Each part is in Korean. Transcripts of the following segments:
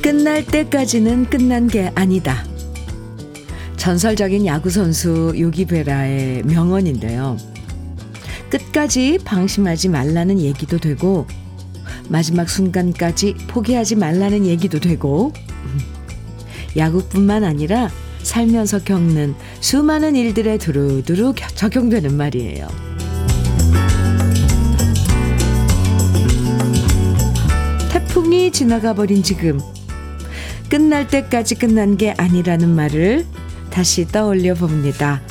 끝날 때까지는 끝난 게 아니다. 전설적인 야구 선수 요기베라의 명언인데요. 끝까지 방심하지 말라는 얘기도 되고, 마지막 순간까지 포기하지 말라는 얘기도 되고, 야구뿐만 아니라 살면서 겪는 수많은 일들에 두루두루 적용되는 말이에요. 태풍이 지나가 버린 지금, 끝날 때까지 끝난 게 아니라는 말을 다시 떠올려 봅니다.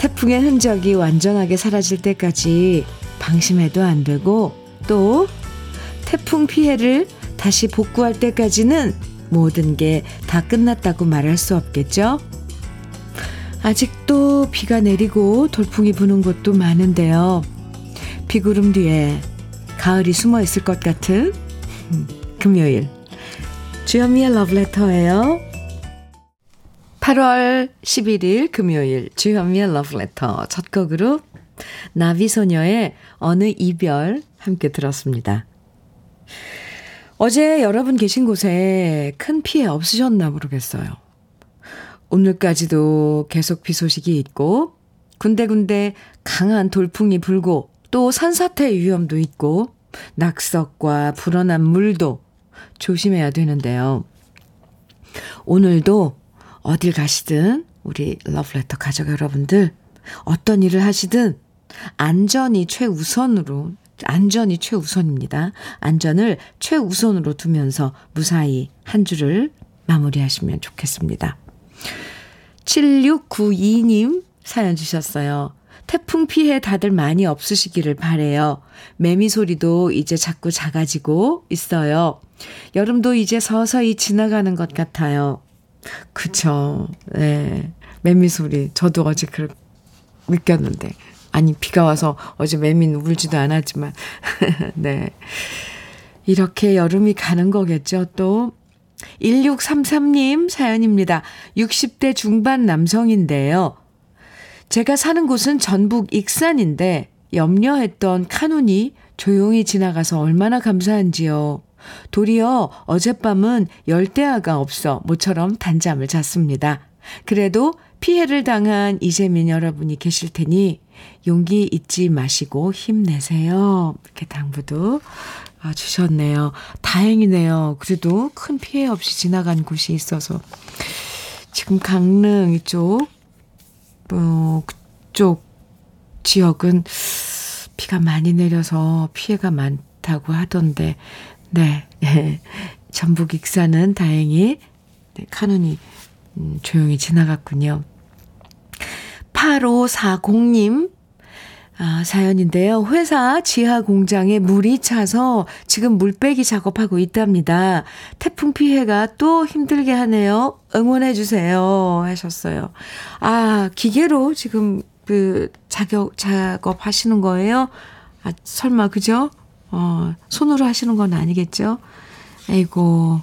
태풍의 흔적이 완전하게 사라질 때까지 방심해도 안 되고 또 태풍 피해를 다시 복구할 때까지는 모든 게 다 끝났다고 말할 수 없겠죠? 아직도 비가 내리고 돌풍이 부는 곳도 많은데요. 비구름 뒤에 가을이 숨어 있을 것 같은 금요일. 주현미의 러브레터예요. 8월 11일 금요일 주현미의 러브레터 첫 곡으로 나비소녀의 어느 이별 함께 들었습니다. 어제 여러분 계신 곳에 큰 피해 없으셨나 모르겠어요. 오늘까지도 계속 비 소식이 있고 군데군데 강한 돌풍이 불고 또 산사태 위험도 있고 낙석과 불어난 물도 조심해야 되는데요. 오늘도 어딜 가시든 우리 러브레터 가족 여러분들 어떤 일을 하시든 안전이 최우선으로 안전이 최우선입니다. 안전을 최우선으로 두면서 무사히 한 주를 마무리하시면 좋겠습니다. 7692님 사연 주셨어요. 태풍 피해 다들 많이 없으시기를 바래요. 매미 소리도 이제 자꾸 작아지고 있어요. 여름도 이제 서서히 지나가는 것 같아요. 그쵸. 네. 매미 소리. 저도 어제 그 느꼈는데. 아니, 비가 와서 어제 매미는 울지도 않았지만. 네. 이렇게 여름이 가는 거겠죠, 또. 1633님 사연입니다. 60대 중반 남성인데요. 제가 사는 곳은 전북 익산인데 염려했던 카눈이 조용히 지나가서 얼마나 감사한지요. 도리어 어젯밤은 열대야가 없어 모처럼 단잠을 잤습니다. 그래도 피해를 당한 이재민 여러분이 계실 테니 용기 잊지 마시고 힘내세요. 이렇게 당부도 주셨네요. 다행이네요. 그래도 큰 피해 없이 지나간 곳이 있어서 지금 강릉 이쪽 어, 그쪽 지역은 비가 많이 내려서 피해가 많다고 하던데, 네. 전북 익산은 다행히 네, 카눈이 음, 조용히 지나갔군요. 8540님 아, 사연인데요. 회사 지하 공장에 물이 차서 지금 물빼기 작업하고 있답니다. 태풍 피해가 또 힘들게 하네요. 응원해 주세요. 하셨어요. 아, 기계로 지금 그 작업, 작업하시는 거예요? 아, 설마, 그죠? 어, 손으로 하시는 건 아니겠죠? 아이고,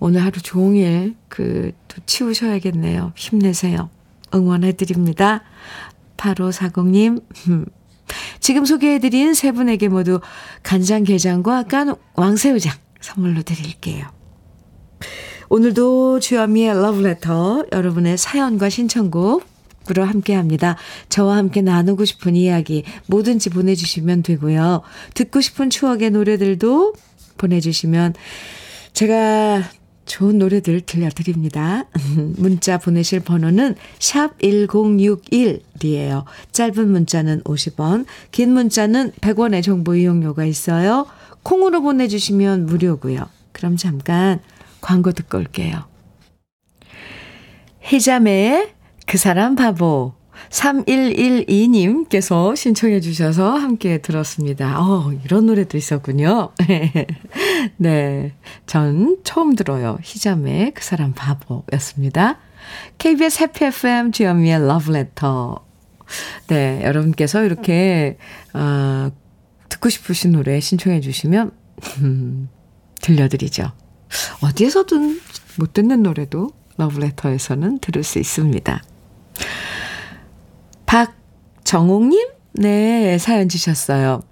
오늘 하루 종일 그, 또 치우셔야겠네요. 힘내세요. 응원해 드립니다. 8540님, 지금 소개해드린 세 분에게 모두 간장게장과 깐 왕새우장 선물로 드릴게요. 오늘도 주현미의 러브레터 여러분의 사연과 신청곡 으로 함께 합니다. 저와 함께 나누고 싶은 이야기 뭐든지 보내주시면 되고요. 듣고 싶은 추억의 노래들도 보내주시면 제가 좋은 노래들 들려드립니다. 문자 보내실 번호는 샵 1061이에요. 짧은 문자는 50원, 긴 문자는 100원의 정보 이용료가 있어요. 콩으로 보내주시면 무료고요. 그럼 잠깐 광고 듣고 올게요. 해자매의 그 사람 바보 3112님께서 신청해 주셔서 함께 들었습니다. 어, 이런 노래도 있었군요. 네. 전 처음 들어요. 희자매 그 사람 바보였습니다. KBS 해피 FM 주현미의 러브레터 네, 여러분께서 이렇게, 어, 듣고 싶으신 노래 신청해 주시면, 음, 들려드리죠. 어디에서든 못 듣는 노래도 러브레터에서는 들을 수 있습니다. 박정옥님? 네, 사연 주셨어요.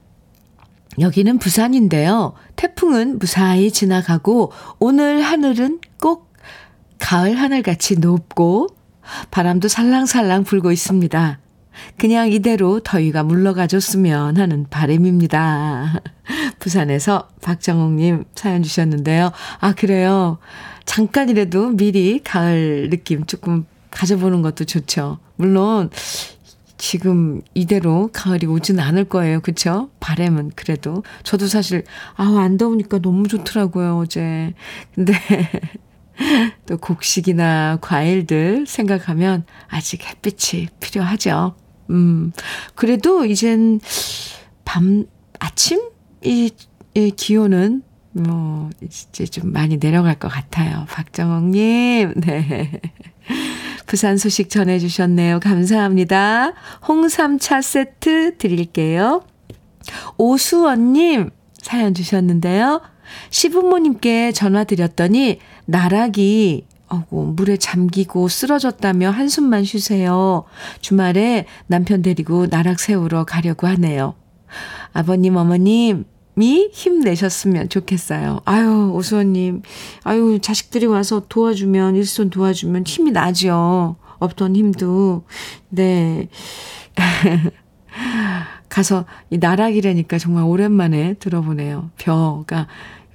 여기는 부산인데요. 태풍은 무사히 지나가고 오늘 하늘은 꼭 가을 하늘같이 높고 바람도 살랑살랑 불고 있습니다. 그냥 이대로 더위가 물러가줬으면 하는 바람입니다. 부산에서 박정옥님 사연 주셨는데요. 아, 그래요. 잠깐이라도 미리 가을 느낌 조금 가져보는 것도 좋죠. 물론, 지금 이대로 가을이 오진 않을 거예요. 그쵸? 바램은 그래도. 저도 사실, 아우, 안 더우니까 너무 좋더라고요, 어제. 근데, 또 곡식이나 과일들 생각하면 아직 햇빛이 필요하죠. 음, 그래도 이젠 밤, 아침? 이, 이 기온은 뭐, 이제 좀 많이 내려갈 것 같아요. 박정옥님, 네. 부산 소식 전해주셨네요. 감사합니다. 홍삼차 세트 드릴게요. 오수원님, 사연 주셨는데요. 시부모님께 전화 드렸더니, 나락이 어고, 물에 잠기고 쓰러졌다며 한숨만 쉬세요. 주말에 남편 데리고 나락 세우러 가려고 하네요. 아버님, 어머님, 이 힘내셨으면 좋겠어요. 아유, 오수원님. 아유, 자식들이 와서 도와주면, 일손 도와주면 힘이 나죠. 없던 힘도. 네. 가서 이 나락이라니까 정말 오랜만에 들어보네요. 벼가,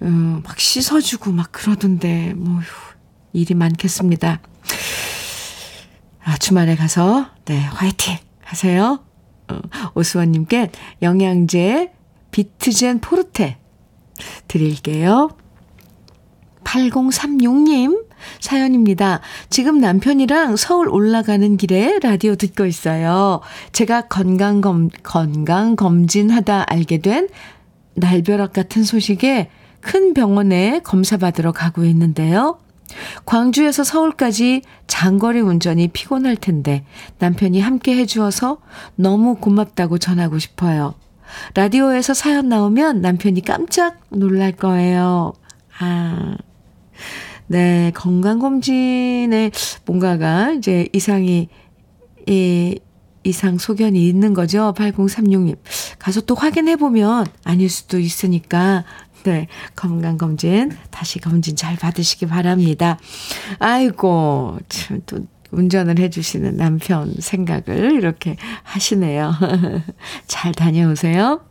음, 막 씻어주고 막 그러던데, 뭐, 일이 많겠습니다. 아, 주말에 가서, 네, 화이팅 하세요. 어, 오수원님께 영양제 비트젠 포르테 드릴게요. 8036님 사연입니다. 지금 남편이랑 서울 올라가는 길에 라디오 듣고 있어요. 제가 건강검, 건강검진하다 알게 된 날벼락 같은 소식에 큰 병원에 검사받으러 가고 있는데요. 광주에서 서울까지 장거리 운전이 피곤할 텐데 남편이 함께 해주어서 너무 고맙다고 전하고 싶어요. 라디오에서 사연 나오면 남편이 깜짝 놀랄 거예요. 아. 네, 건강검진에 뭔가가 이제 이상이, 이, 이상 소견이 있는 거죠. 8036님. 가서 또 확인해보면 아닐 수도 있으니까, 네, 건강검진, 다시 검진 잘 받으시기 바랍니다. 아이고, 참, 또, 운전을 해주시는 남편 생각을 이렇게 하시네요. 잘 다녀오세요.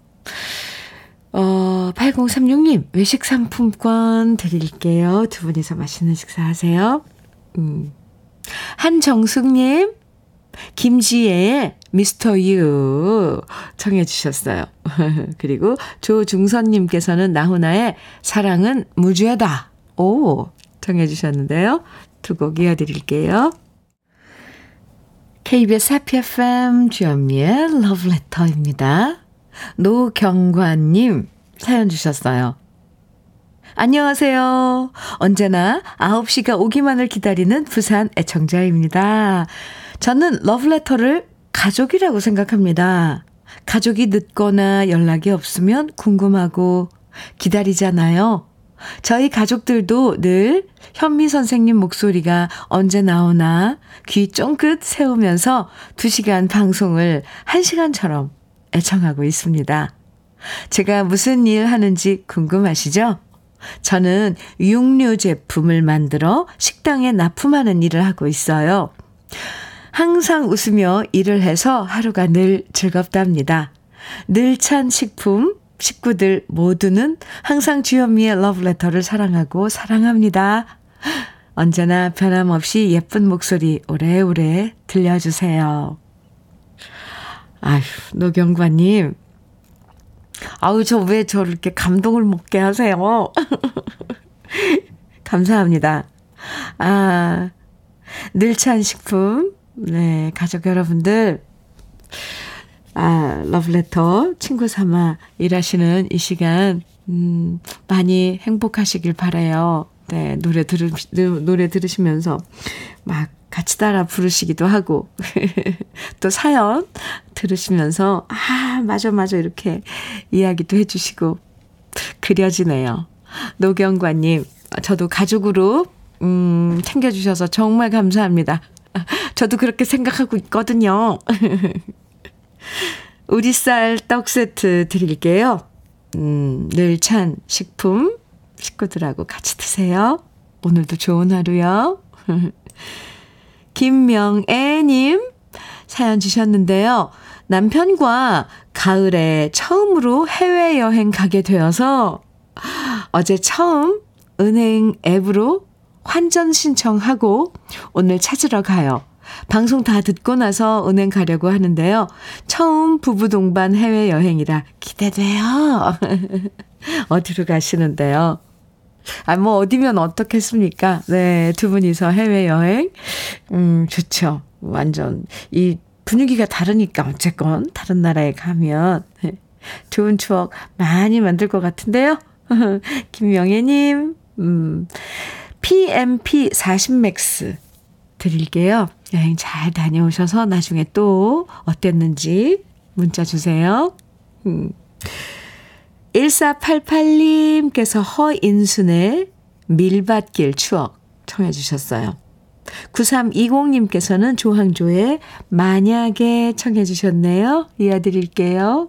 어, 8036님, 외식 상품권 드릴게요. 두 분이서 맛있는 식사 하세요. 음. 한정숙님, 김지혜의 미스터 유 청해 주셨어요. 그리고 조중선님께서는 나훈아의 사랑은 무죄다. 오, 청해 주셨는데요. 두 곡 이어드릴게요. KBS 해피 FM 주현미의 러브레터입니다. 노경관님 사연 주셨어요. 안녕하세요. 언제나 9시가 오기만을 기다리는 부산 애청자입니다. 저는 러브레터를 가족이라고 생각합니다. 가족이 늦거나 연락이 없으면 궁금하고 기다리잖아요. 저희 가족들도 늘 현미 선생님 목소리가 언제 나오나 귀 쫑긋 세우면서 2시간 방송을 1시간처럼 애청하고 있습니다. 제가 무슨 일 하는지 궁금하시죠? 저는 육류 제품을 만들어 식당에 납품하는 일을 하고 있어요. 항상 웃으며 일을 해서 하루가 늘 즐겁답니다. 늘찬 식품, 식구들 모두는 항상 주현미의 러브레터를 사랑하고 사랑합니다. 언제나 변함없이 예쁜 목소리 오래오래 들려주세요. 아휴, 노경관님. 아우, 저 왜 저렇게 감동을 먹게 하세요? 감사합니다. 아, 늘찬 식품. 네, 가족 여러분들. 아, 러브레터 친구 삼아 일하시는 이 시간, 음, 많이 행복하시길 바래요 네, 노래 들으, 노래 들으시면서 막 같이 따라 부르시기도 하고, 또 사연 들으시면서, 아, 맞아, 맞아, 이렇게 이야기도 해 주시고, 그려지네요. 노경관 님, 저도 가족으로, 음, 챙겨 주셔서 정말 감사합니다. 저도 그렇게 생각하고 있거든요. 우리 쌀 떡 세트 드릴게요. 음, 늘 찬 식품 식구들하고 같이 드세요. 오늘도 좋은 하루요. 김명애님 사연 주셨는데요. 남편과 가을에 처음으로 해외여행 가게 되어서 어제 처음 은행 앱으로 환전 신청하고 오늘 찾으러 가요. 방송 다 듣고 나서 은행 가려고 하는데요. 처음 부부 동반 해외 여행이라 기대돼요. 어디로 가시는데요? 아, 뭐, 어디면 어떻겠습니까? 네, 두 분이서 해외여행. 음, 좋죠. 완전, 이 분위기가 다르니까, 어쨌건, 다른 나라에 가면. 좋은 추억 많이 만들 것 같은데요. 김명애님, 음, PMP 40맥스 드릴게요. 여행 잘 다녀오셔서 나중에 또 어땠는지 문자 주세요. 음. 1488님께서 허인순의 밀밭길 추억 청해 주셨어요. 9320님께서는 조항조의 만약에 청해 주셨네요. 이어드릴게요.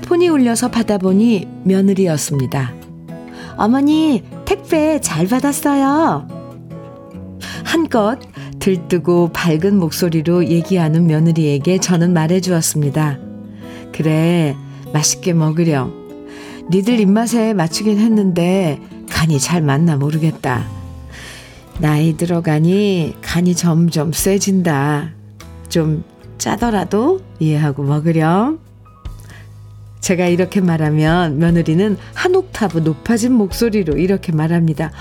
폰이 울려서 받아보니 며느리였습니다. 어머니, 택배 잘 받았어요. 한껏 들뜨고 밝은 목소리로 얘기하는 며느리에게 저는 말해주었습니다. 그래, 맛있게 먹으렴. 니들 입맛에 맞추긴 했는데 간이 잘 맞나 모르겠다. 나이 들어가니 간이 점점 세진다. 좀 짜더라도 이해하고 먹으렴. 제가 이렇게 말하면 며느리는 한 옥타브 높아진 목소리로 이렇게 말합니다.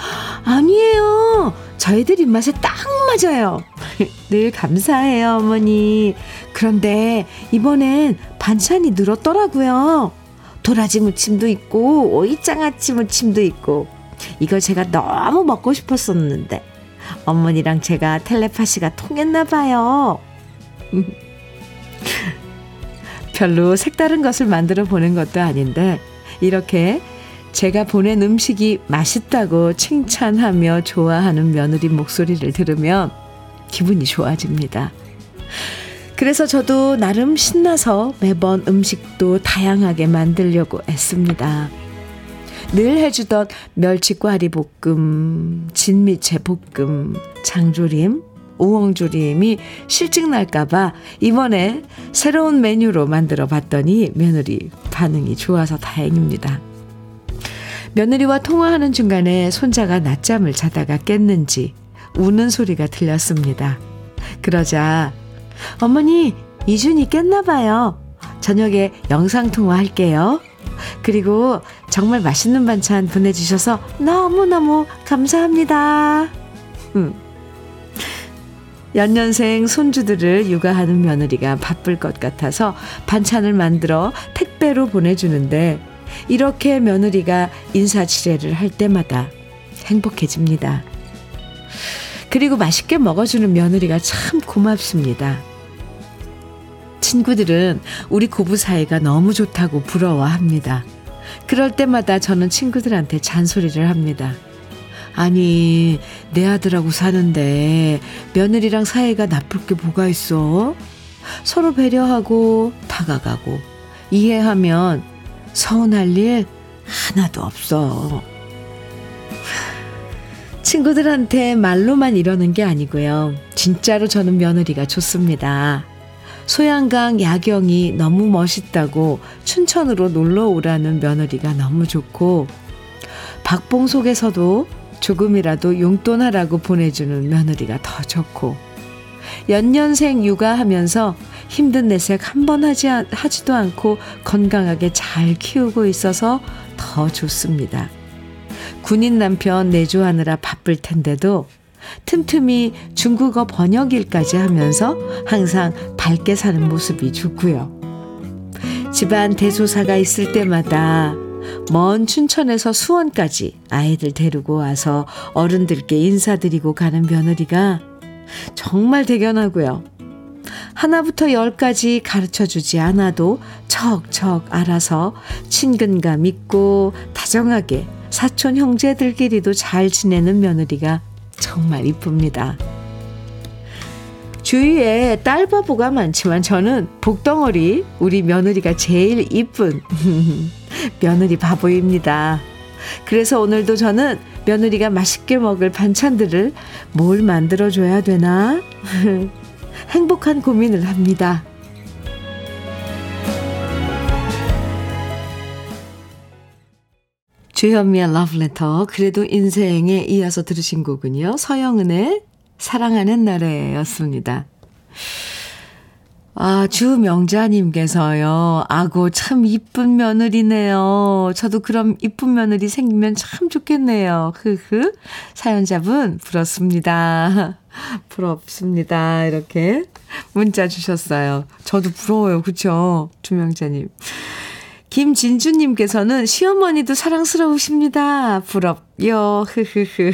아니에요. 저희들 입맛에 딱 맞아요. 늘 감사해요, 어머니. 그런데 이번엔 반찬이 늘었더라고요. 도라지 무침도 있고 오이장아찌 무침도 있고 이걸 제가 너무 먹고 싶었었는데 어머니랑 제가 텔레파시가 통했나 봐요. 별로 색다른 것을 만들어 보는 것도 아닌데 이렇게 제가 보낸 음식이 맛있다고 칭찬하며 좋아하는 며느리 목소리를 들으면 기분이 좋아집니다. 그래서 저도 나름 신나서 매번 음식도 다양하게 만들려고 애씁니다. 늘 해주던 멸치과리 볶음, 진미채 볶음, 장조림, 우엉조림이 실증 날까봐 이번에 새로운 메뉴로 만들어 봤더니 며느리 반응이 좋아서 다행입니다. 며느리와 통화하는 중간에 손자가 낮잠을 자다가 깼는지 우는 소리가 들렸습니다. 그러자 어머니 이준이 깼나 봐요. 저녁에 영상통화 할게요. 그리고 정말 맛있는 반찬 보내주셔서 너무너무 감사합니다. 음. 연년생 손주들을 육아하는 며느리가 바쁠 것 같아서 반찬을 만들어 택배로 보내주는데 이렇게 며느리가 인사치레를 할 때마다 행복해집니다. 그리고 맛있게 먹어주는 며느리가 참 고맙습니다. 친구들은 우리 고부 사이가 너무 좋다고 부러워합니다. 그럴 때마다 저는 친구들한테 잔소리를 합니다. 아니, 내 아들하고 사는데 며느리랑 사이가 나쁠 게 뭐가 있어? 서로 배려하고 다가가고 이해하면 서운할 일 하나도 없어. 친구들한테 말로만 이러는 게 아니고요. 진짜로 저는 며느리가 좋습니다. 소양강 야경이 너무 멋있다고 춘천으로 놀러 오라는 며느리가 너무 좋고 박봉 속에서도 조금이라도 용돈하라고 보내주는 며느리가 더 좋고 연년생 육아하면서 힘든 내색 한 번 하지, 하지도 않고 건강하게 잘 키우고 있어서 더 좋습니다. 군인 남편 내조하느라 바쁠 텐데도 틈틈이 중국어 번역 일까지 하면서 항상 밝게 사는 모습이 좋고요. 집안 대소사가 있을 때마다 먼 춘천에서 수원까지 아이들 데리고 와서 어른들께 인사드리고 가는 며느리가 정말 대견하고요. 하나부터 열까지 가르쳐 주지 않아도 척척 알아서 친근감 있고 다정하게 사촌 형제들끼리도 잘 지내는 며느리가 정말 이쁩니다. 주위에 딸 바보가 많지만 저는 복덩어리 우리 며느리가 제일 이쁜 며느리 바보입니다. 그래서 오늘도 저는 며느리가 맛있게 먹을 반찬들을 뭘 만들어줘야 되나 행복한 고민을 합니다. 주현미의 러브레터 그래도 인생에 이어서 들으신 곡은요. 서영은의 사랑하는 날에였습니다. 아, 주명자님께서요. 아고, 참 이쁜 며느리네요. 저도 그럼 이쁜 며느리 생기면 참 좋겠네요. 흐흐. 사연자분, 부럽습니다. 부럽습니다. 이렇게 문자 주셨어요. 저도 부러워요. 그쵸? 주명자님. 김진주님께서는 시어머니도 사랑스러우십니다. 부럽요. 흐흐흐.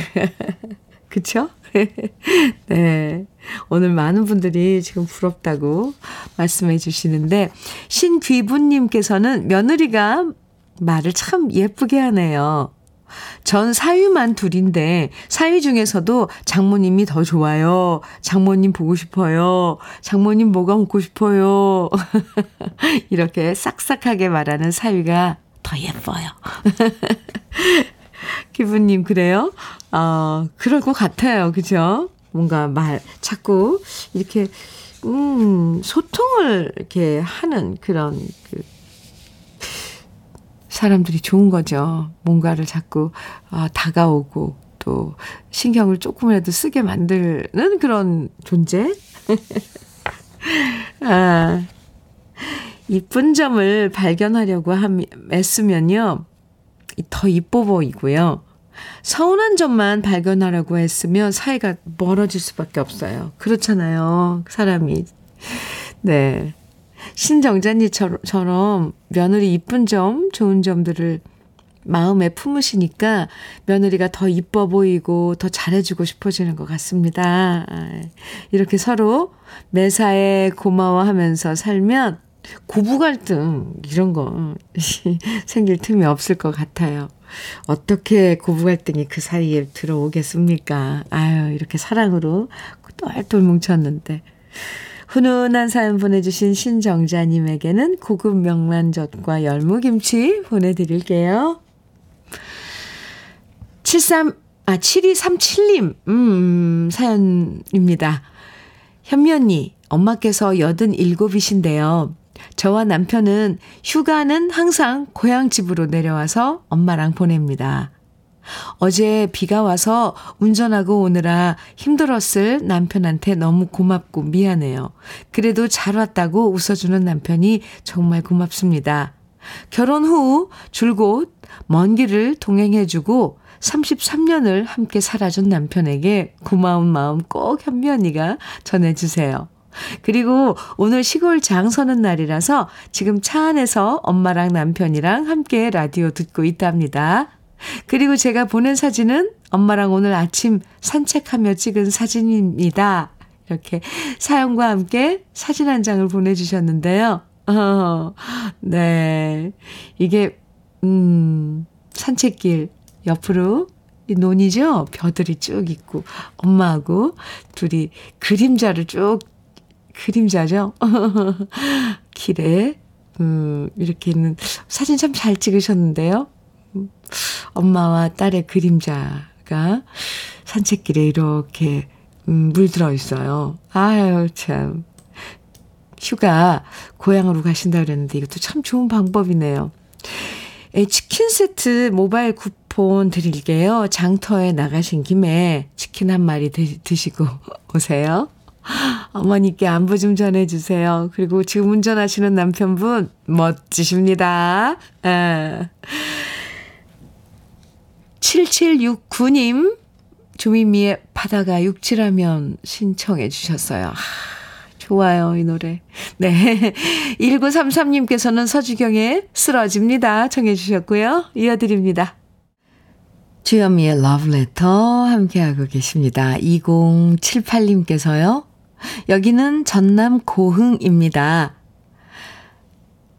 그쵸? 네. 오늘 많은 분들이 지금 부럽다고 말씀해 주시는데, 신귀부님께서는 며느리가 말을 참 예쁘게 하네요. 전 사위만 둘인데 사위 중에서도 장모님이 더 좋아요. 장모님 보고 싶어요. 장모님 뭐가 먹고 싶어요. 이렇게 싹싹하게 말하는 사위가 더 예뻐요. 기부님 그래요? 어, 그럴 것 같아요. 그죠? 뭔가 말 자꾸 이렇게 음, 소통을 이렇게 하는 그런 그 사람들이 좋은 거죠. 뭔가를 자꾸 어, 다가오고 또 신경을 조금이라도 쓰게 만드는 그런 존재. 아, 이쁜 점을 발견하려고 함, 애쓰면요. 더 이뻐 보이고요. 서운한 점만 발견하라고 했으면 사이가 멀어질 수밖에 없어요. 그렇잖아요. 사람이. 네. 신정자님처럼 며느리 이쁜 점, 좋은 점들을 마음에 품으시니까 며느리가 더 이뻐 보이고 더 잘해주고 싶어지는 것 같습니다. 이렇게 서로 매사에 고마워하면서 살면 고부 갈등 이런 거 생길 틈이 없을 것 같아요. 어떻게 고부 갈등이 그 사이에 들어오겠습니까? 아유, 이렇게 사랑으로 똘똘 뭉쳤는데. 훈훈한 사연 보내주신 신정자님에게는 고급 명란젓과 열무김치 보내드릴게요. 73, 아, 7237님, 음, 사연입니다. 현미 언니, 엄마께서 87이신데요. 저와 남편은 휴가는 항상 고향집으로 내려와서 엄마랑 보냅니다. 어제 비가 와서 운전하고 오느라 힘들었을 남편한테 너무 고맙고 미안해요. 그래도 잘 왔다고 웃어주는 남편이 정말 고맙습니다. 결혼 후 줄곧 먼 길을 동행해주고 33년을 함께 살아준 남편에게 고마운 마음 꼭 현미 언니가 전해주세요. 그리고 오늘 시골 장 서는 날이라서 지금 차 안에서 엄마랑 남편이랑 함께 라디오 듣고 있답니다. 그리고 제가 보낸 사진은 엄마랑 오늘 아침 산책하며 찍은 사진입니다. 이렇게 사연과 함께 사진 한 장을 보내주셨는데요. 어, 네. 이게, 음, 산책길 옆으로 이 논이죠? 벼들이 쭉 있고, 엄마하고 둘이 그림자를 쭉, 그림자죠? 길에, 음, 이렇게 있는 사진 참 잘 찍으셨는데요. 엄마와 딸의 그림자가 산책길에 이렇게 음, 물들어 있어요. 아유, 참. 휴가 고향으로 가신다 그랬는데 이것도 참 좋은 방법이네요. 에, 치킨 세트 모바일 쿠폰 드릴게요. 장터에 나가신 김에 치킨 한 마리 드, 드시고 오세요. 어머니께 안부 좀 전해주세요. 그리고 지금 운전하시는 남편분 멋지십니다. 아. 7769님 조미미의 바다가 육지라면 신청해 주셨어요. 아, 좋아요, 이 노래. 네. 1933님께서는 서주경의 쓰러집니다. 청해 주셨고요. 이어드립니다. 주현미의 러브레터 함께하고 계십니다. 2078님께서요. 여기는 전남 고흥입니다.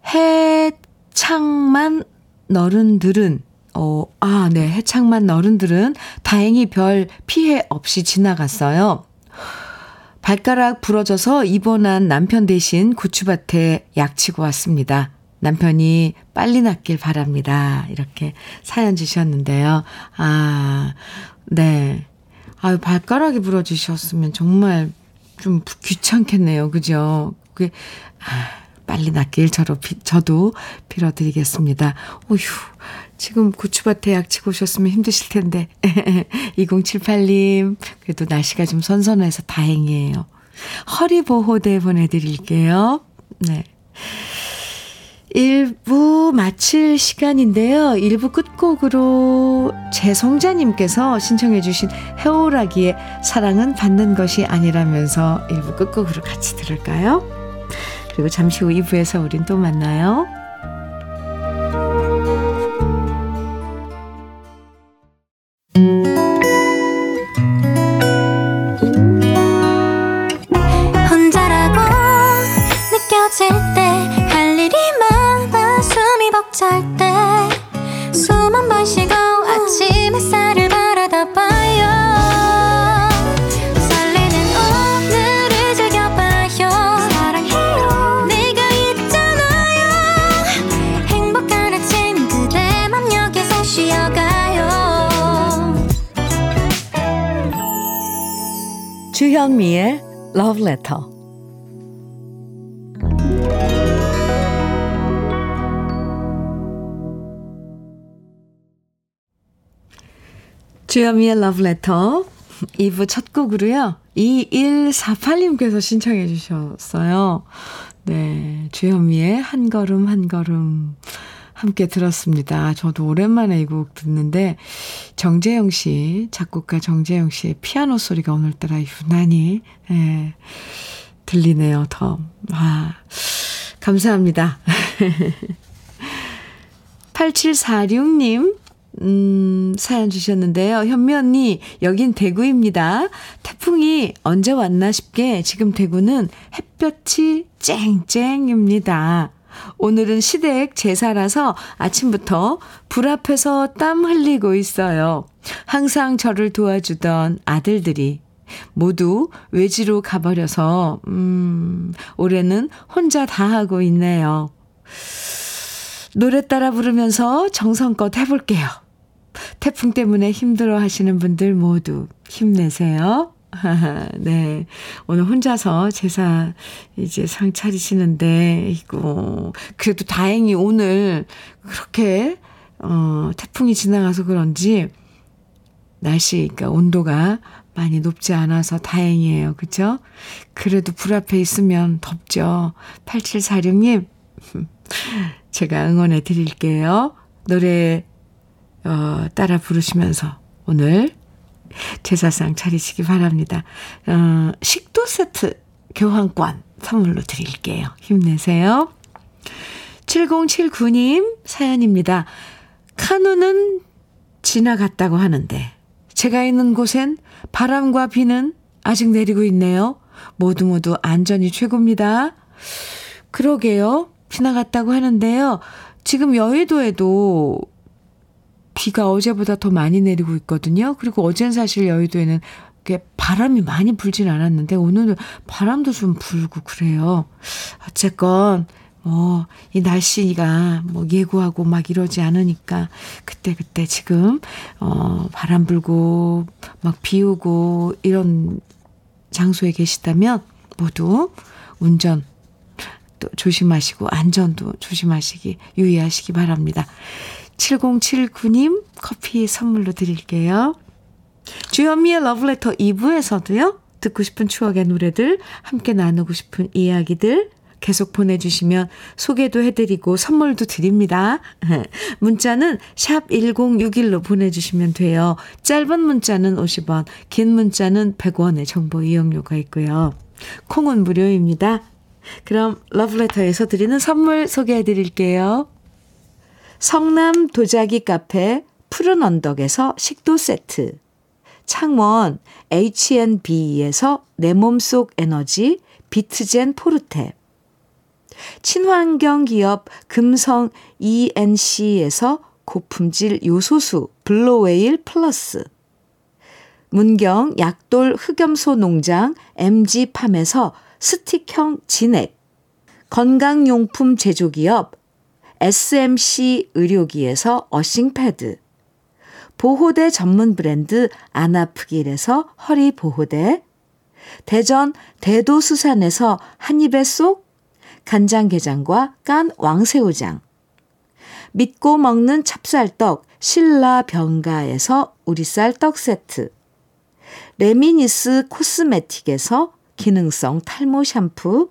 해창만 너른들은 어, 아, 네. 해창만 어른들은 다행히 별 피해 없이 지나갔어요. 발가락 부러져서 입원한 남편 대신 고추밭에 약치고 왔습니다. 남편이 빨리 낫길 바랍니다. 이렇게 사연 주셨는데요. 아, 네. 아유, 발가락이 부러지셨으면 정말 좀 귀찮겠네요. 그죠? 그게, 아, 빨리 낫길 저로, 저도 빌어드리겠습니다. 오휴, 지금 고추밭에 약치고 오셨으면 힘드실 텐데. 2078님, 그래도 날씨가 좀 선선해서 다행이에요. 허리보호대 보내드릴게요. 네. 1부 마칠 시간인데요. 1부 끝곡으로 재성자님께서 신청해주신 해오라기의 사랑은 받는 것이 아니라면서 1부 끝곡으로 같이 들을까요? 그리고 잠시 후 2부에서 우린 또 만나요. Love Letter. 주현미의 Letter 2부 첫 곡으로요. 2148님께서 신청해 주셨어요. 네, 주현미의 한 걸음 한 걸음 함께 들었습니다. 저도 오랜만에 이 곡 듣는데 정재영 씨, 작곡가 정재영 씨의 피아노 소리가 오늘따라 유난히 예, 들리네요. 더. 아, 감사합니다. 8746님 음, 사연 주셨는데요. 현미 언니, 여긴 대구입니다. 태풍이 언제 왔나 싶게 지금 대구는 햇볕이 쨍쨍입니다. 오늘은 시댁 제사라서 아침부터 불 앞에서 땀 흘리고 있어요. 항상 저를 도와주던 아들들이 모두 외지로 가버려서, 음, 올해는 혼자 다 하고 있네요. 노래 따라 부르면서 정성껏 해볼게요. 태풍 때문에 힘들어 하시는 분들 모두 힘내세요. 네. 오늘 혼자서 제사 이제 상 차리시는데, 이거, 그래도 다행히 오늘 그렇게, 어, 태풍이 지나가서 그런지, 날씨, 그러니까 온도가 많이 높지 않아서 다행이에요. 그죠? 그래도 불 앞에 있으면 덥죠. 8746님, 제가 응원해 드릴게요. 노래, 어, 따라 부르시면서 오늘 제사상 차리시기 바랍니다. 어, 식도 세트 교환권 선물로 드릴게요. 힘내세요. 7079님 사연입니다. 카누는 지나갔다고 하는데 제가 있는 곳엔 바람과 비는 아직 내리고 있네요. 모두 모두 안전이 최고입니다. 그러게요. 지나갔다고 하는데요. 지금 여의도에도 비가 어제보다 더 많이 내리고 있거든요. 그리고 어젠 사실 여의도에는 바람이 많이 불진 않았는데 오늘은 바람도 좀 불고 그래요. 어쨌건 뭐, 이 날씨가 뭐 예고하고 막 이러지 않으니까 그때 그때 그때 지금, 어, 바람 불고 막 비 오고 이런 장소에 계시다면 모두 운전 또 조심하시고 안전도 조심하시기 유의하시기 바랍니다. 7079님 커피 선물로 드릴게요. 주현미의 러브레터 2부에서도요. 듣고 싶은 추억의 노래들, 함께 나누고 싶은 이야기들 계속 보내주시면 소개도 해드리고 선물도 드립니다. 문자는 샵 1061로 보내주시면 돼요. 짧은 문자는 50원, 긴 문자는 100원의 정보 이용료가 있고요. 콩은 무료입니다. 그럼 러브레터에서 드리는 선물 소개해 드릴게요. 성남 도자기 카페 푸른 언덕에서 식도 세트. 창원 H&B에서 내 몸속 에너지 비트젠 포르테. 친환경 기업 금성 ENC에서 고품질 요소수 블로웨일 플러스 문경 약돌 흑염소 농장 MG팜에서 스틱형 진액 건강용품 제조기업 SMC 의료기에서 earthing pad. 보호대 전문 브랜드 아나프길에서 허리 보호대. 대전 대도수산에서 한입에 쏙. 간장게장과 깐 왕새우장, 믿고 먹는 찹쌀떡 신라 병가에서 우리쌀 떡 세트, 레미니스 코스메틱에서 기능성 탈모 샴푸,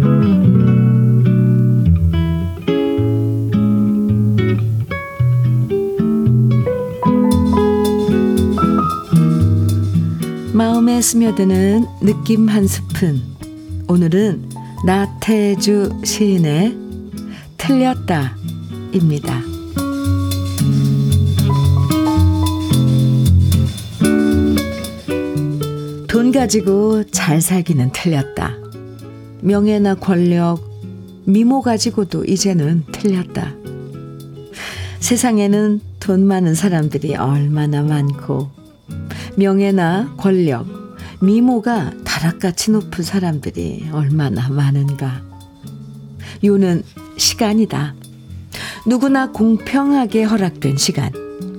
마음에 스며드는 느낌 한 스푼. 오늘은 나태주 시인의 틀렸다 입니다. 돈 가지고 잘 살기는 틀렸다. 명예나 권력, 미모 가지고도 이제는 틀렸다. 세상에는 돈 많은 사람들이 얼마나 많고 명예나 권력, 미모가 다락같이 높은 사람들이 얼마나 많은가. 요는 시간이다. 누구나 공평하게 허락된 시간.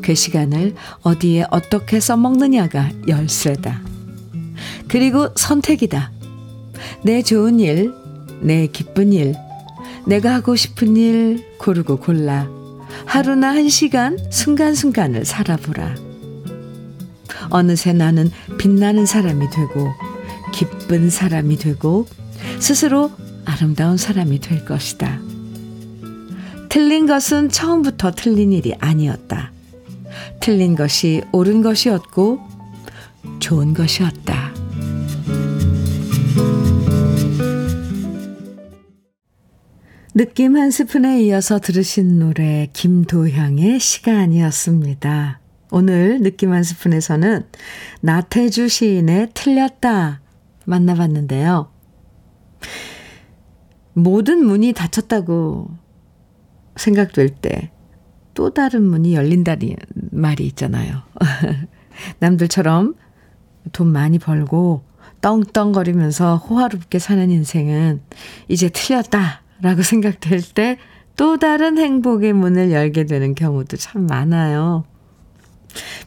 그 시간을 어디에 어떻게 써먹느냐가 열쇠다. 그리고 선택이다. 내 좋은 일, 내 기쁜 일, 내가 하고 싶은 일 고르고 골라. 하루나 한 시간, 순간순간을 살아보라. 어느새 나는 빛나는 사람이 되고 기쁜 사람이 되고 스스로 아름다운 사람이 될 것이다. 틀린 것은 처음부터 틀린 일이 아니었다. 틀린 것이 옳은 것이었고 좋은 것이었다. 느낌 한 스푼에 이어서 들으신 노래 김도향의 시간이었습니다. 오늘 느낌 한 스푼에서는 나태주 시인의 틀렸다 만나봤는데요. 모든 문이 닫혔다고 생각될 때 또 다른 문이 열린다는 말이 있잖아요. 남들처럼 돈 많이 벌고 떵떵거리면서 호화롭게 사는 인생은 이제 틀렸다라고 생각될 때 또 다른 행복의 문을 열게 되는 경우도 참 많아요.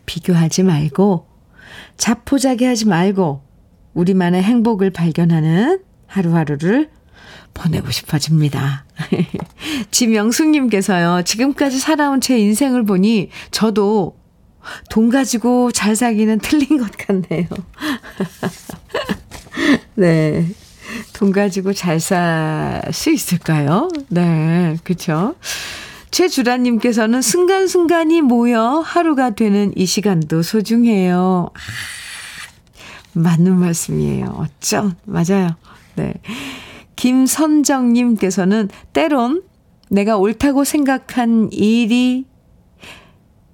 비교하지 말고 자포자기 하지 말고 우리만의 행복을 발견하는 하루하루를 보내고 싶어집니다. 지명숙님께서요, 지금까지 살아온 제 인생을 보니 저도 돈 가지고 잘 살기는 틀린 것 같네요. 네. 돈 가지고 잘 살 수 있을까요? 네. 그쵸. 최주라님께서는 순간순간이 모여 하루가 되는 이 시간도 소중해요. 아, 맞는 말씀이에요. 어쩜, 맞아요. 네. 김선정님께서는 때론 내가 옳다고 생각한 일이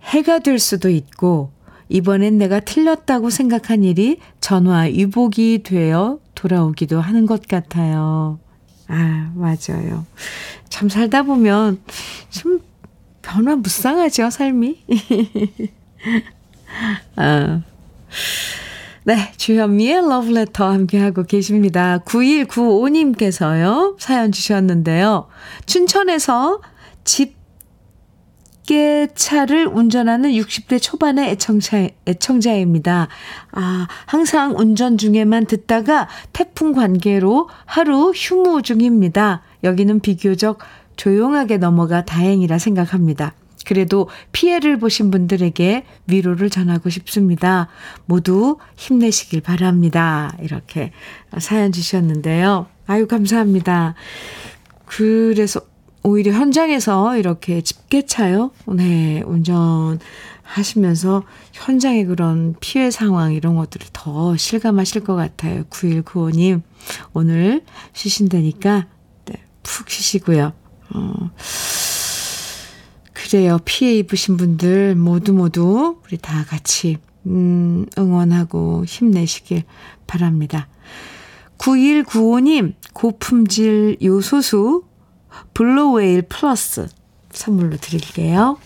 해가 될 수도 있고, 이번엔 내가 틀렸다고 생각한 일이 전화 위복이 되어 돌아오기도 하는 것 같아요. 아, 맞아요. 참 살다 보면 좀 변화 무쌍하죠, 삶이. 아. 네, 주현미의 러브레터 함께하고 계십니다. 9195님께서요, 사연 주셨는데요. 춘천에서 집 게차를 운전하는 60대 초반의 애청자, 애청자입니다. 아, 항상 운전 중에만 듣다가 태풍 관계로 하루 휴무 중입니다. 여기는 비교적 조용하게 넘어가 다행이라 생각합니다. 그래도 피해를 보신 분들에게 위로를 전하고 싶습니다. 모두 힘내시길 바랍니다. 이렇게 사연 주셨는데요. 아유, 감사합니다. 그래서 오히려 현장에서 이렇게 집게차요? 네, 운전 하시면서 현장의 그런 피해 상황 이런 것들을 더 실감하실 것 같아요. 9195님, 오늘 쉬신다니까, 네, 푹 쉬시고요. 어, 그래요. 피해 입으신 분들 모두 모두 우리 다 같이 음, 응원하고 힘내시길 바랍니다. 9195님 고품질 요소수 블루웨일 플러스 선물로 드릴게요.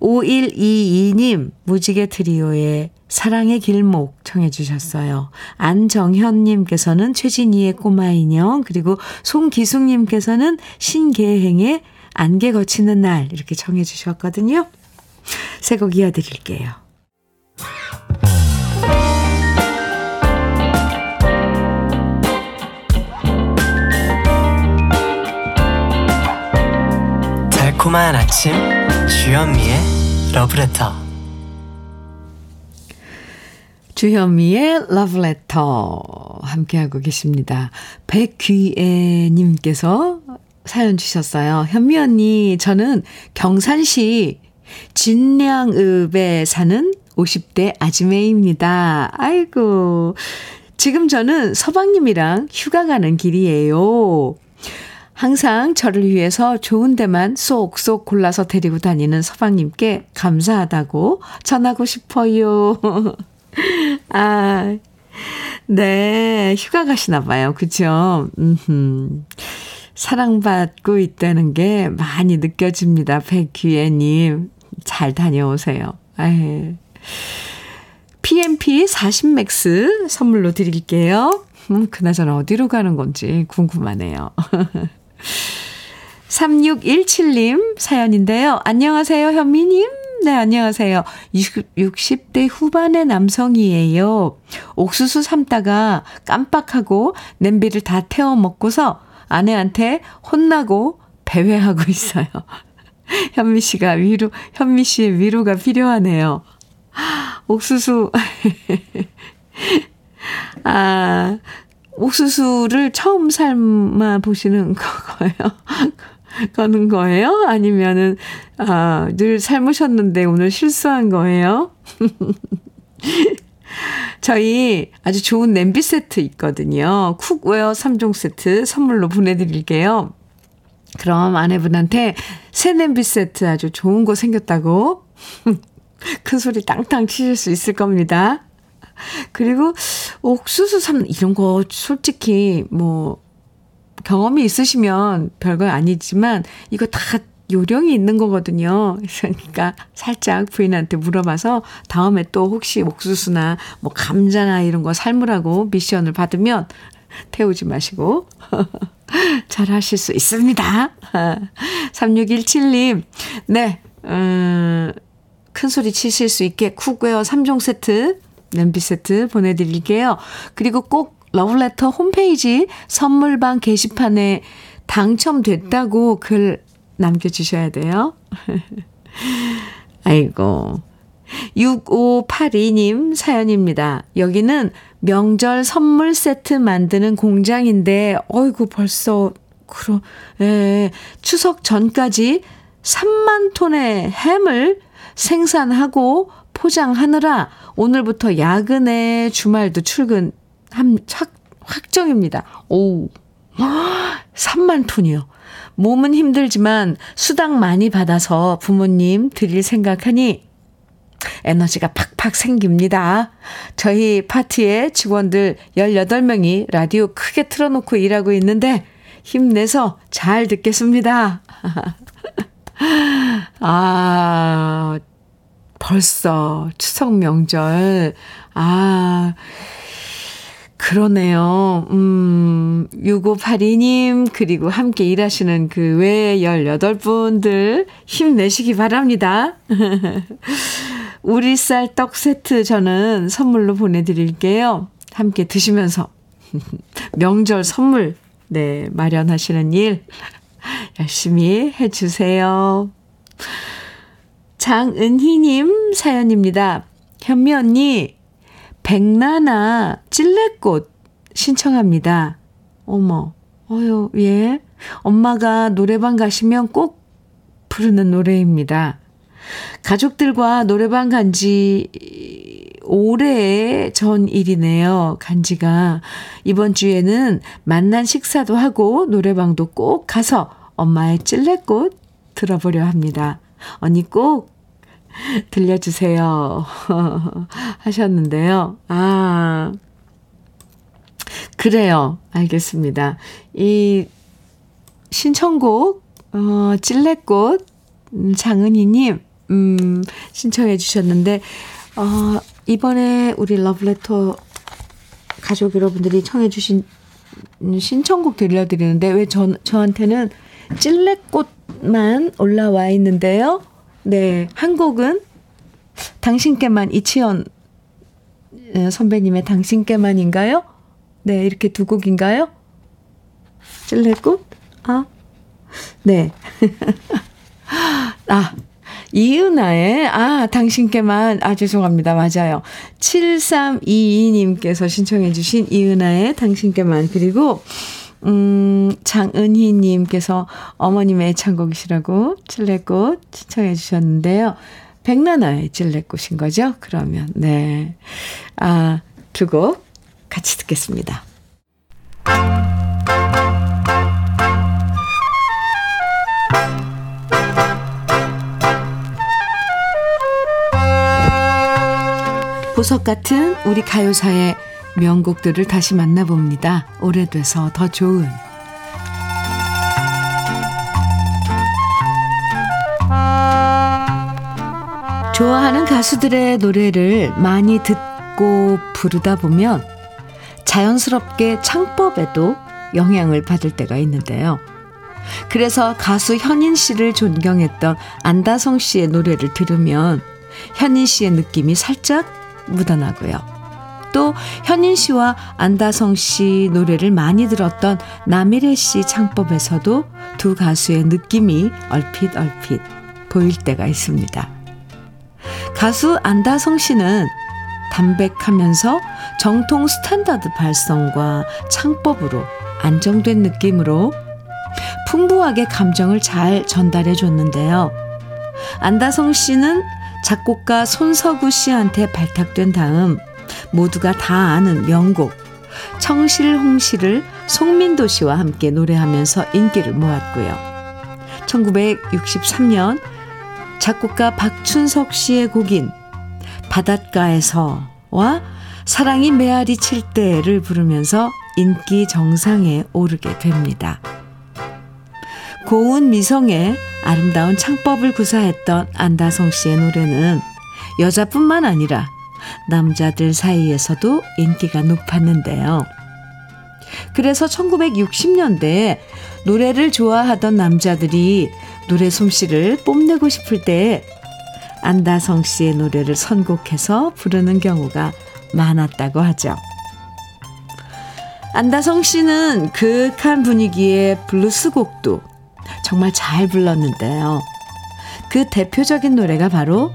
5122님 무지개 트리오의 사랑의 길목 청해 주셨어요. 안정현님께서는 최진희의 꼬마 인형 그리고 송기숙님께서는 신계행의 안개 거치는 날 이렇게 정해 주셨거든요. 새곡 이어드릴게요. 달콤한 아침 주현미의 러브레터 주현미의 러브레터 함께하고 계십니다. 백귀애 님께서 사연 주셨어요. 현미 언니, 저는 경산시 진량읍에 사는 50대 아지매입니다. 아이고. 지금 저는 서방님이랑 휴가 가는 길이에요. 항상 저를 위해서 좋은 데만 쏙쏙 골라서 데리고 다니는 서방님께 감사하다고 전하고 싶어요. 아, 네. 휴가 가시나 봐요. 그죠? 음흠. 사랑받고 있다는 게 많이 느껴집니다. 백규애님. 잘 다녀오세요. 아유. PMP 40맥스 선물로 드릴게요. 음, 그나저나 어디로 가는 건지 궁금하네요. 3617님 사연인데요. 안녕하세요, 현미님. 네, 안녕하세요. 60, 60대 후반의 남성이에요. 옥수수 삶다가 깜빡하고 냄비를 다 태워 먹고서 아내한테 혼나고 배회하고 있어요. 현미 씨가 위로, 현미 씨의 위로가 필요하네요. 옥수수. 아, 옥수수를 처음 삶아 보시는 거예요? 거는 거예요? 아니면은, 아, 늘 삶으셨는데 오늘 실수한 거예요? 저희 아주 좋은 냄비 세트 있거든요. cookware 3종 세트 선물로 보내드릴게요. 그럼 아내분한테 새 냄비 세트 아주 좋은 거 생겼다고 큰 소리 땅땅 치실 수 있을 겁니다. 그리고 옥수수 삶 이런 거 솔직히 뭐 경험이 있으시면 별거 아니지만 이거 다 요령이 있는 거거든요. 그러니까 살짝 부인한테 물어봐서 다음에 또 혹시 옥수수나 뭐 감자나 이런 거 삶으라고 미션을 받으면 태우지 마시고 잘 하실 수 있습니다. 3617님, 네, 음, 큰 소리 치실 수 있게 cookware 3종 세트, 냄비 세트 보내드릴게요. 그리고 꼭 러브레터 홈페이지 선물방 게시판에 당첨됐다고 글 남겨주셔야 돼요. 아이고. 6582님 사연입니다. 여기는 명절 선물 세트 만드는 공장인데, 어이구, 벌써, 그러, 예, 추석 전까지 3만 톤의 햄을 생산하고 포장하느라 오늘부터 야근에 주말도 출근 함, 확, 확정입니다. 오, 3만 톤이요. 몸은 힘들지만 수당 많이 받아서 부모님 드릴 생각하니 에너지가 팍팍 생깁니다. 저희 파티에 직원들 18명이 라디오 크게 틀어놓고 일하고 있는데 힘내서 잘 듣겠습니다. 아, 벌써 추석 명절. 아, 그러네요. 음, 6582님, 그리고 함께 일하시는 그 외 18분들 힘내시기 바랍니다. 우리 쌀 떡 세트 저는 선물로 보내드릴게요. 함께 드시면서 명절 선물, 네, 마련하시는 일 열심히 해주세요. 장은희님 사연입니다. 현미 언니, 백나나 찔레꽃 신청합니다. 어머, 어유, 예. 엄마가 노래방 가시면 꼭 부르는 노래입니다. 가족들과 노래방 간 지 오래 전 일이네요. 간지가. 이번 주에는 만난 식사도 하고 노래방도 꼭 가서 엄마의 찔레꽃 들어보려 합니다. 언니 꼭 들려주세요. 하셨는데요. 아, 그래요. 알겠습니다. 이 신청곡, 어, 찔레꽃, 음, 장은희님, 음, 신청해 주셨는데, 어, 이번에 우리 러브레터 가족 여러분들이 청해 주신 신청곡 들려드리는데, 왜 저, 저한테는 찔레꽃만 올라와 있는데요. 네, 한 곡은 당신께만 이치현 어, 선배님의 당신께만인가요? 네, 이렇게 두 곡인가요? 찔레꽃? 아, 네. 아, 이은아의, 아, 당신께만, 아, 죄송합니다. 맞아요. 7322님께서 신청해주신 이은아의 당신께만, 그리고, 음, 장은희님께서 어머님의 애창곡이시라고 찔레꽃 신청해 주셨는데요. 백나나의 찔레꽃인 거죠? 그러면, 네. 아, 두 곡 같이 듣겠습니다. 보석 같은 우리 가요사의 명곡들을 다시 만나봅니다. 오래돼서 더 좋은 좋아하는 가수들의 노래를 많이 듣고 부르다 보면 자연스럽게 창법에도 영향을 받을 때가 있는데요. 그래서 가수 현인 씨를 존경했던 안다성 씨의 노래를 들으면 현인 씨의 느낌이 살짝 묻어나고요. 또 현인 씨와 안다성 씨 노래를 많이 들었던 남일해 씨 창법에서도 두 가수의 느낌이 얼핏 얼핏 보일 때가 있습니다. 가수 안다성 씨는 담백하면서 정통 스탠다드 발성과 창법으로 안정된 느낌으로 풍부하게 감정을 잘 전달해 줬는데요. 안다성 씨는 작곡가 손석우 씨한테 발탁된 다음 모두가 다 아는 명곡 청실홍실을 송민도 씨와 함께 노래하면서 인기를 모았고요. 1963년 작곡가 박춘석 씨의 곡인 바닷가에서와 사랑이 메아리 칠 때를 부르면서 인기 정상에 오르게 됩니다. 고운 미성에 아름다운 창법을 구사했던 안다성 씨의 노래는 여자뿐만 아니라 남자들 사이에서도 인기가 높았는데요. 그래서 1960년대에 노래를 좋아하던 남자들이 노래 솜씨를 뽐내고 싶을 때 안다성 씨의 노래를 선곡해서 부르는 경우가 많았다고 하죠. 안다성 씨는 그윽한 분위기의 블루스 곡도 정말 잘 불렀는데요. 그 대표적인 노래가 바로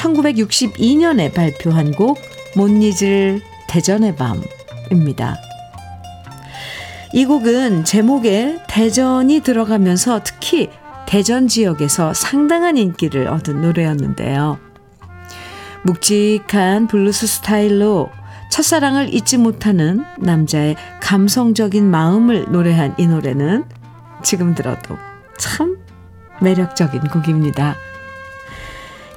1962년에 발표한 곡 못 잊을 대전의 밤입니다. 이 곡은 제목에 대전이 들어가면서 특히 대전 지역에서 상당한 인기를 얻은 노래였는데요. 묵직한 블루스 스타일로 첫사랑을 잊지 못하는 남자의 감성적인 마음을 노래한 이 노래는 지금 들어도 참 매력적인 곡입니다.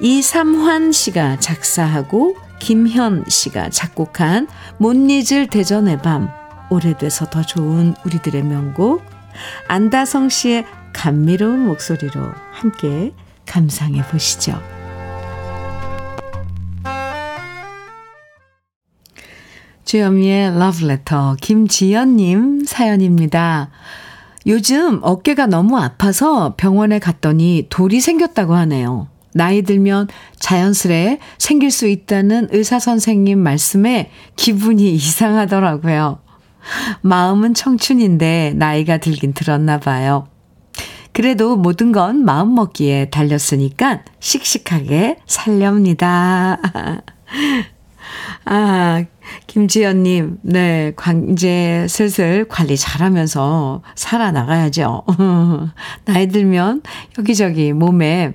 이삼환 씨가 작사하고 김현 씨가 작곡한 못 잊을 대전의 밤 오래돼서 더 좋은 우리들의 명곡 안다성 씨의 감미로운 목소리로 함께 감상해 보시죠. 주현미의 러브레터 김지연님 사연입니다. 요즘 어깨가 너무 아파서 병원에 갔더니 돌이 생겼다고 하네요. 나이 들면 자연스레 생길 수 있다는 의사 선생님 말씀에 기분이 이상하더라고요. 마음은 청춘인데 나이가 들긴 들었나 봐요. 그래도 모든 건 마음 먹기에 달렸으니까 씩씩하게 살렵니다. 아, 김지연님, 네, 관, 이제 슬슬 관리 잘하면서 살아나가야죠. 나이 들면 여기저기 몸에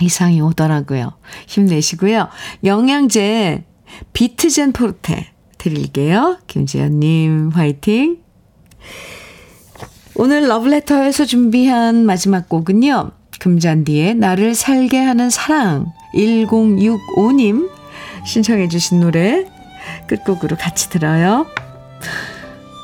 이상이 오더라고요. 힘내시고요. 영양제 비트젠 포르테 드릴게요. 김지연님, 화이팅! 오늘 러브레터에서 준비한 마지막 곡은요. 금잔디의 나를 살게 하는 사랑 1065님 신청해 주신 노래 끝곡으로 같이 들어요.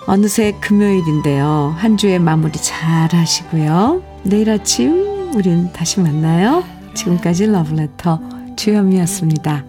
어느새 금요일인데요. 한 주의 마무리 잘 하시고요. 내일 아침 우린 다시 만나요. 지금까지 러브레터 주현미였습니다.